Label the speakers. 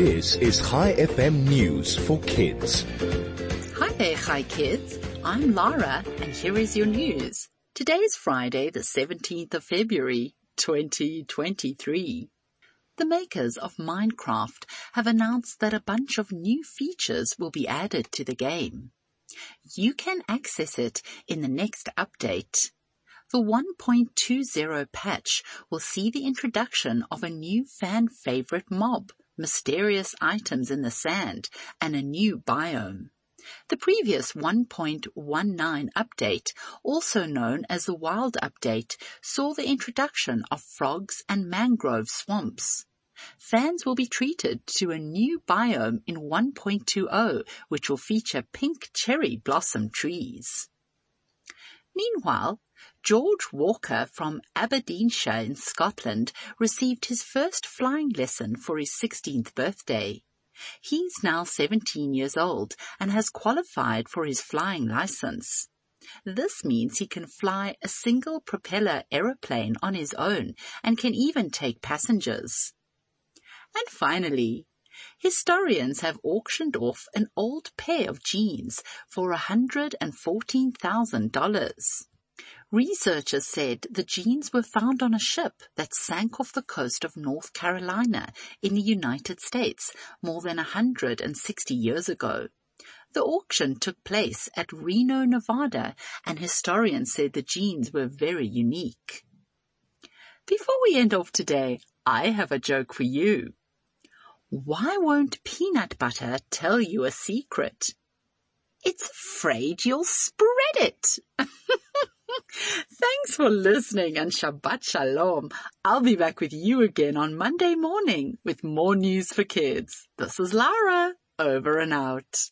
Speaker 1: This is Chai FM News for Kids.
Speaker 2: Hi there, Hi Kids. I'm Lara and here is your news. Today is Friday, the 17th of February, 2023. The makers of Minecraft have announced that a bunch of new features will be added to the game. You can access it in the next update. The 1.20 patch will see the introduction of a new fan favorite mob, mysterious items in the sand, and a new biome. The previous 1.19 update, also known as the Wild Update, saw the introduction of frogs and mangrove swamps. Fans will be treated to a new biome in 1.20, which will feature pink cherry blossom trees. Meanwhile, George Walker from Aberdeenshire in Scotland received his first flying lesson for his 16th birthday. He's now 17 years old and has qualified for his flying license. This means he can fly a single propeller aeroplane on his own and can even take passengers. And finally, historians have auctioned off an old pair of jeans for $114,000. Researchers said the jeans were found on a ship that sank off the coast of North Carolina in the United States more than 160 years ago. The auction took place at Reno, Nevada, and historians said the jeans were very unique. Before we end off today, I have a joke for you. Why won't peanut butter tell you a secret? It's afraid you'll spread it. Thanks for listening and Shabbat Shalom. I'll be back with you again on Monday morning with more news for kids. This is Lara. Over and out.